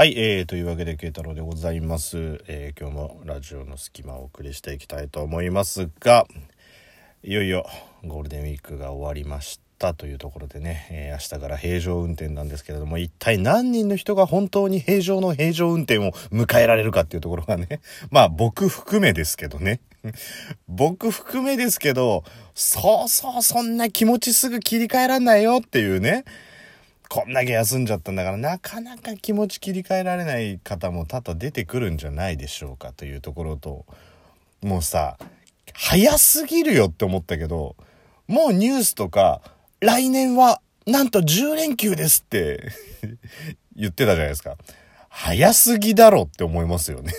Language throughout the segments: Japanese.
はい、えー、というわけで慶太郎でございます、えー今日もラジオの隙間をお送りしていきたいと思いますがいよいよゴールデンウィークが終わりましたというところでね、えー明日から平常運転なんですけれども一体何人の人が本当に平常の平常運転を迎えられるかっていうところがね まあ僕含めですけどね。僕含めですけどそうそうそんな気持ちすぐ切り替えらんないよっていうね。こんだけ休んじゃったんだからなかなか気持ち切り替えられない方も多々出てくるんじゃないでしょうかというところともうさ早すぎるよって思ったけどもうニュースとか来年はなんと10連休ですって 言ってたじゃないですか。早すぎだろって思いますよね。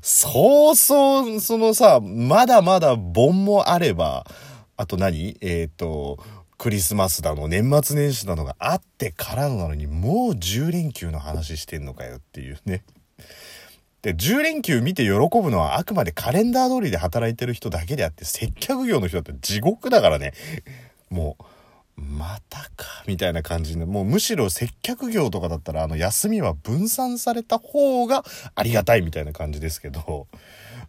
そうそうそのさまだまだ盆もあればあと何？えっ、とクリスマスだの年末年始だのがあってからのなのにもう10連休の話してんのかよっていうね。で10連休見て喜ぶのはあくまでカレンダー通りで働いてる人だけであって接客業の人だって地獄だからね。もうまたかみたいな感じでもうむしろ接客業とかだったらあの休みは分散された方がありがたいみたいな感じですけど。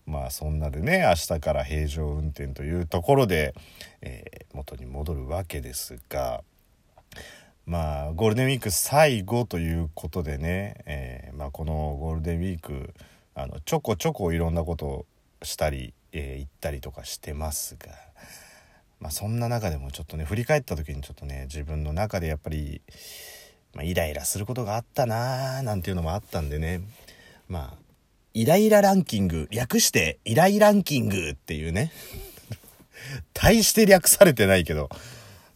まあそんなでね明日から平常運転というところで、えー元に戻るわけですがまあゴールデンウィーク最後ということでね、えーまあ、このゴールデンウィークあのちょこちょこいろんなことをしたり、えー行ったりとかしてますが、まあ、そんな中でもちょっとね振り返った時にちょっとね自分の中でやっぱり、まあ、イライラすることがあったなーなんていうのもあったんでねまあイライラランキング略してイライランキングっていうね。大して略されてないけど。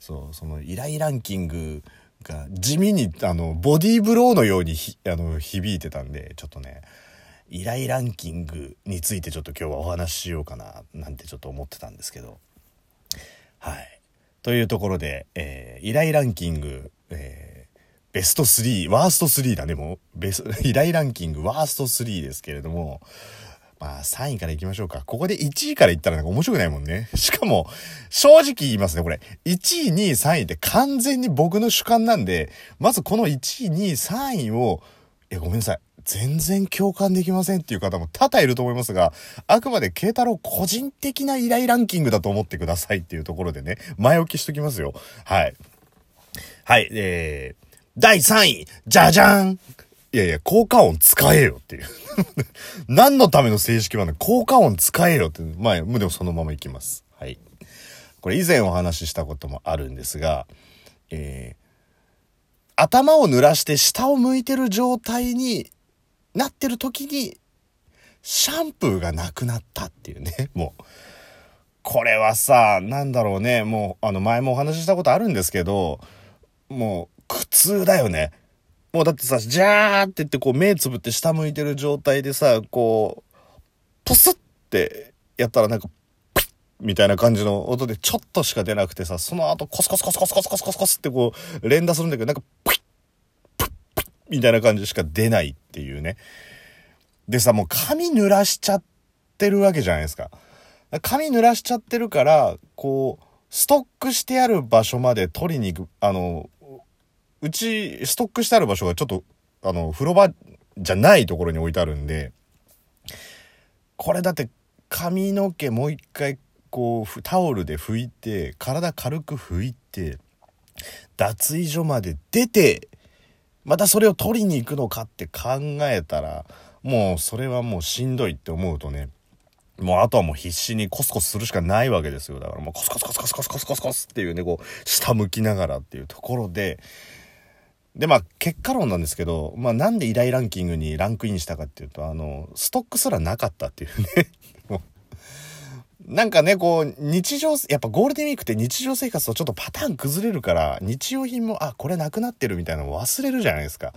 そうそのイライランキングが地味にあのボディーブローのようにひあの響いてたんでちょっとねイライランキングについてちょっと今日はお話ししようかななんてちょっと思ってたんですけど。はい。というところで、えーイライランキング、えーベスト3ワースト3だねもうベスイライランキングワースト3ですけれどもまあ3位からいきましょうか。ここで1位からいったらなんか面白くないもんね。しかも、正直言いますね、これ。1位、2位、3位って完全に僕の主観なんで、まずこの1位、2位、3位を、え、ごめんなさい。全然共感できませんっていう方も多々いると思いますが、あくまで慶太郎個人的な依頼ランキングだと思ってくださいっていうところでね、前置きしときますよ。はい。はい、えー、第3位、じゃじゃんいやいや、効果音使えよっていう。何のための正式版で効果音使えよって。まあ、でもそのままいきます。はい。これ以前お話ししたこともあるんですが、えー、頭を濡らして下を向いてる状態になってる時に、シャンプーがなくなったっていうね、もう。これはさ、なんだろうね、もう、あの、前もお話ししたことあるんですけど、もう、苦痛だよね。もうだってさ、ジャーって言ってこう目つぶって下向いてる状態でさ、こう、ポスってやったらなんか、ピッみたいな感じの音でちょっとしか出なくてさ、その後コスコスコスコスコスコスコスコスってこう連打するんだけど、なんかピッ、ピッ、ピッみたいな感じしか出ないっていうね。でさ、もう髪濡らしちゃってるわけじゃないですか。髪濡らしちゃってるから、こう、ストックしてある場所まで取りに行く、あの、うち、ストックしてある場所がちょっと、あの、風呂場じゃないところに置いてあるんで、これだって髪の毛もう一回、こう、タオルで拭いて、体軽く拭いて、脱衣所まで出て、またそれを取りに行くのかって考えたら、もうそれはもうしんどいって思うとね、もうあとはもう必死にコスコスするしかないわけですよ。だからもうコスコスコスコスコスコスコスコスっていうね、こう、下向きながらっていうところで、で、まあ、結果論なんですけど、まあ、なんで依頼ランキングにランクインしたかっていうと、あの、ストックすらなかったっていうね。なんかね、こう、日常、やっぱゴールデンウィークって日常生活とちょっとパターン崩れるから、日用品も、あ、これなくなってるみたいなの忘れるじゃないですか。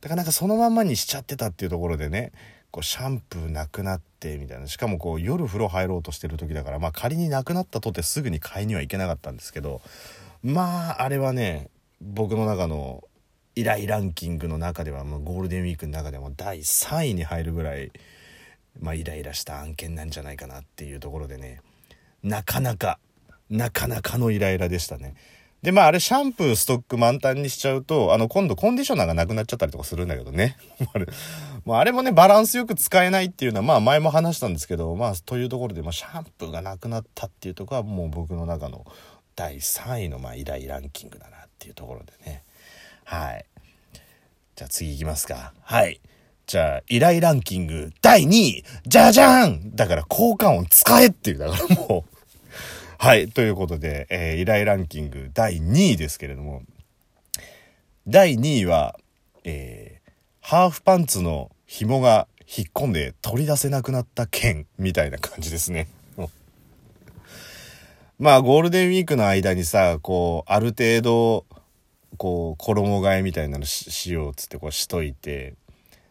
だからなんかそのまんまにしちゃってたっていうところでね、こうシャンプーなくなってみたいなしかもこう夜風呂入ろうとしてる時だからまあ仮になくなったとてすぐに買いには行けなかったんですけどまああれはね僕の中の依頼ランキングの中ではもうゴールデンウィークの中でも第3位に入るぐらいまあイライラした案件なんじゃないかなっていうところでねなかなかなかなかのイライラでしたねで、まああれシャンプーストック満タンにしちゃうと、あの今度コンディショナーがなくなっちゃったりとかするんだけどね。あれまあ、あれもね、バランスよく使えないっていうのは、まあ前も話したんですけど、まあというところで、まあシャンプーがなくなったっていうとこはもう僕の中の第3位のまあ依頼ランキングだなっていうところでね。はい。じゃあ次行きますか。はい。じゃあ、依頼ランキング第2位じゃじゃーんだから効果音使えっていう、だからもう はい。ということで、えー、依頼ランキング第2位ですけれども、第2位は、えー、ハーフパンツの紐が引っ込んで取り出せなくなった件みたいな感じですね。まあ、ゴールデンウィークの間にさ、こう、ある程度、こう、衣替えみたいなのしようっつってこうしといて、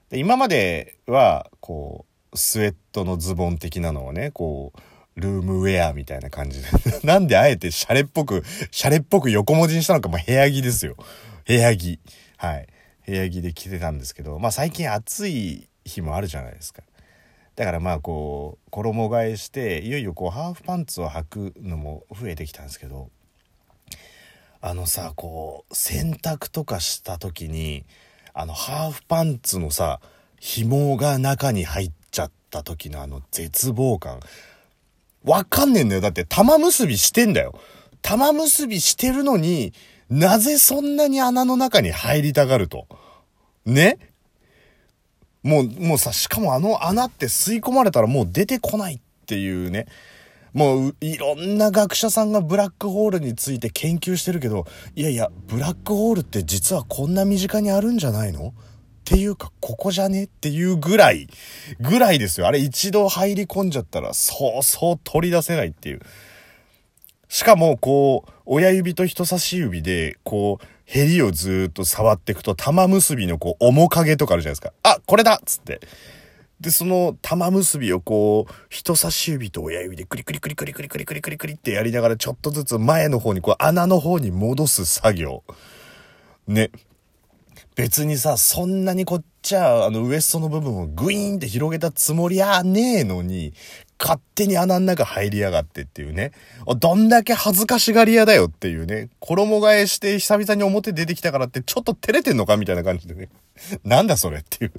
で今までは、こう、スウェットのズボン的なのをね、こう、ルームウェアみたいな感じで なんであえてシャレっぽく、シャレっぽく横文字にしたのか、まあ、部屋着ですよ。部屋着。はい。部屋着で着てたんですけど、まあ最近暑い日もあるじゃないですか。だからまあこう、衣替えして、いよいよこう、ハーフパンツを履くのも増えてきたんですけど、あのさ、こう、洗濯とかした時に、あの、ハーフパンツのさ、紐が中に入っちゃった時のあの絶望感。わかんねえんだよ。だって玉結びしてんだよ。玉結びしてるのに、なぜそんなに穴の中に入りたがると？ね？もう、もうさ、しかもあの穴って吸い込まれたらもう出てこないっていうね。もう、いろんな学者さんがブラックホールについて研究してるけど、いやいや、ブラックホールって実はこんな身近にあるんじゃないの？っていうか、ここじゃね？っていうぐらい、ぐらいですよ。あれ一度入り込んじゃったら、そうそう取り出せないっていう。しかも、こう、親指と人差し指で、こう、ヘリをずっと触っていくと、玉結びのこう、面影とかあるじゃないですか。あ、これだっつって。で、その玉結びをこう、人差し指と親指でクリクリクリクリクリクリクリクリクリってやりながらちょっとずつ前の方にこう穴の方に戻す作業。ね。別にさ、そんなにこっちは、あの、ウエストの部分をグイーンって広げたつもりやねえのに、勝手に穴の中入りやがってっていうね。どんだけ恥ずかしがり屋だよっていうね。衣替えして久々に表出てきたからってちょっと照れてんのかみたいな感じでね。なんだそれっていう。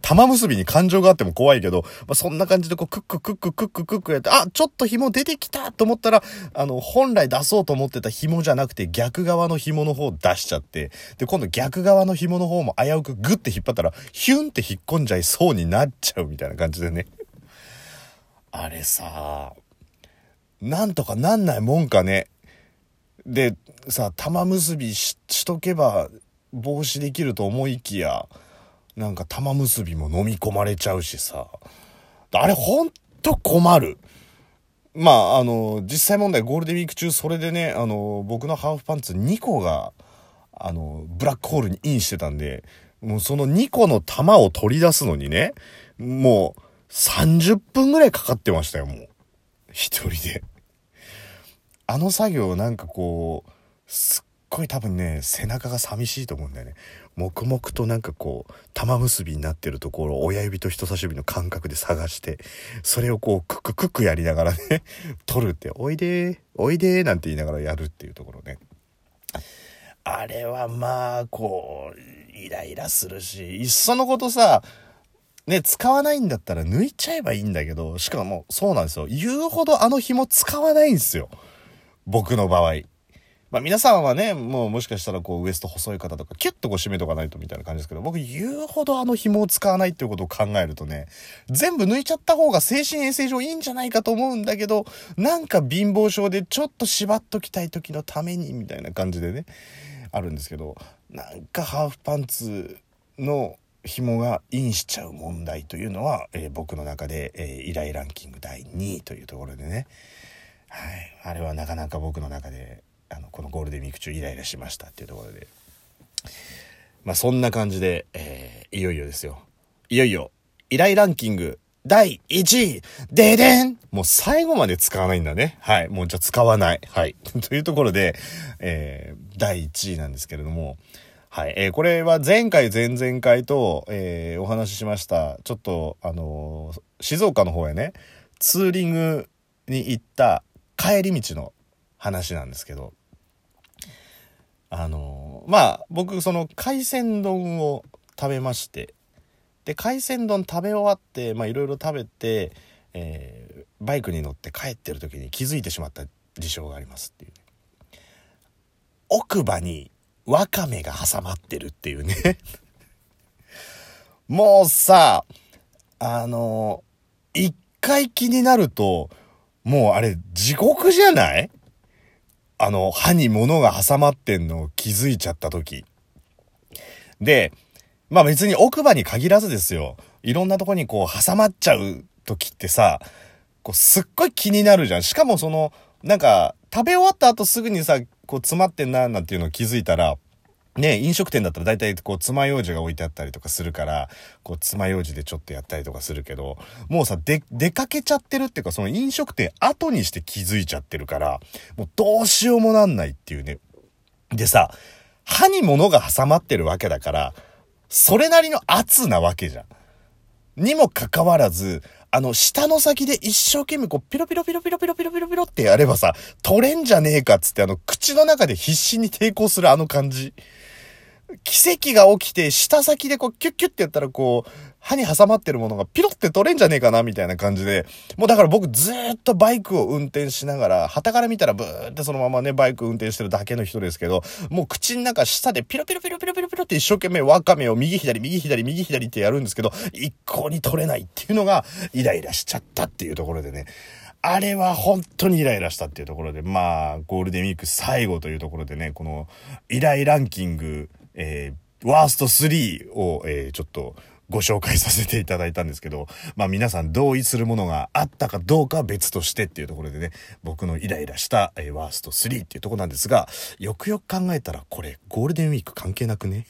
玉結びに感情があっても怖いけど、まあ、そんな感じでこうクッククッククッククックやって、あ、ちょっと紐出てきたと思ったら、あの、本来出そうと思ってた紐じゃなくて逆側の紐の方出しちゃって、で、今度逆側の紐の方も危うくグッて引っ張ったら、ヒュンって引っ込んじゃいそうになっちゃうみたいな感じでね。あれさ、なんとかなんないもんかね。で、さ、玉結びしとけば防止できると思いきや、なんか玉結びも飲み込まれちゃうしさ。あれほんと困る。まあ、あの、実際問題ゴールデンウィーク中それでね、あの、僕のハーフパンツ2個が、あの、ブラックホールにインしてたんで、もうその2個の玉を取り出すのにね、もう、30分ぐらいかかってましたよ、もう。一人で。あの作業なんかこう、すっごい多分ね、背中が寂しいと思うんだよね。黙々となんかこう、玉結びになってるところを親指と人差し指の感覚で探して、それをこう、クククックやりながらね、取るって、おいでー、おいでーなんて言いながらやるっていうところね。あれはまあ、こう、イライラするし、いっそのことさ、ね、使わないんだったら抜いちゃえばいいんだけど、しかもそうなんですよ。言うほどあの紐使わないんですよ。僕の場合。まあ皆さんはね、もうもしかしたらこうウエスト細い方とかキュッとこう締めとかないとみたいな感じですけど、僕言うほどあの紐を使わないっていうことを考えるとね、全部抜いちゃった方が精神衛生上いいんじゃないかと思うんだけど、なんか貧乏症でちょっと縛っときたい時のためにみたいな感じでね、あるんですけど、なんかハーフパンツの紐がインしちゃう問題というのは、えー、僕の中で、えー、依頼ランキング第2位というところでね、はい、あれはなかなか僕の中であのこのゴールデンウィーク中イライラしましたっていうところでまあそんな感じで、えー、いよいよですよいよいよ依頼ランキング第1位ででんもう最後まで使わないんだね。はい。もうじゃあ使わない。はい。というところで、えー、第1位なんですけれども、はい。えー、これは前回、前々回と、えー、お話ししました。ちょっと、あのー、静岡の方へね、ツーリングに行った帰り道の話なんですけど、あの、まあ、僕、その海鮮丼を食べまして、で、海鮮丼食べ終わって、まあ、いろいろ食べて、えー、バイクに乗って帰ってる時に気づいてしまった事象がありますっていう、奥歯にわかめが挟まってるっていうね もうさ、あの、一回気になると、もうあれ地獄じゃない？あの、歯に物が挟まってんのを気づいちゃった時。で、まあ別に奥歯に限らずですよ。いろんなとこにこう挟まっちゃう時ってさ、こうすっごい気になるじゃん。しかもその、なんか、食べ終わった後すぐにさ、こう詰まってんな、なんていうのを気づいたら、ね、飲食店だったら大体こう爪楊枝が置いてあったりとかするから、こう爪楊枝でちょっとやったりとかするけど、もうさ、で、出かけちゃってるっていうか、その飲食店後にして気づいちゃってるから、もうどうしようもなんないっていうね。でさ、歯に物が挟まってるわけだから、それなりの圧なわけじゃん。にもかかわらず、あの、下の先で一生懸命こう、ピロピロピロピロピロピロピロピロってやればさ、取れんじゃねえかっつってあの、口の中で必死に抵抗するあの感じ。奇跡が起きて、下先でこう、キュッキュッってやったらこう、歯に挟まってるものがピロって取れんじゃねえかなみたいな感じで、もうだから僕ずっとバイクを運転しながら、旗から見たらブーってそのままね、バイク運転してるだけの人ですけど、もう口の中下でピロピロピロピロピロピロって一生懸命ワカメを右左右左右左ってやるんですけど、一向に取れないっていうのがイライラしちゃったっていうところでね、あれは本当にイライラしたっていうところで、まあ、ゴールデンウィーク最後というところでね、このイライランキング、えー、ワースト3を、えー、ちょっとご紹介させていただいたんですけど、まあ皆さん同意するものがあったかどうかは別としてっていうところでね、僕のイライラした、えー、ワースト3っていうとこなんですが、よくよく考えたらこれゴールデンウィーク関係なくね？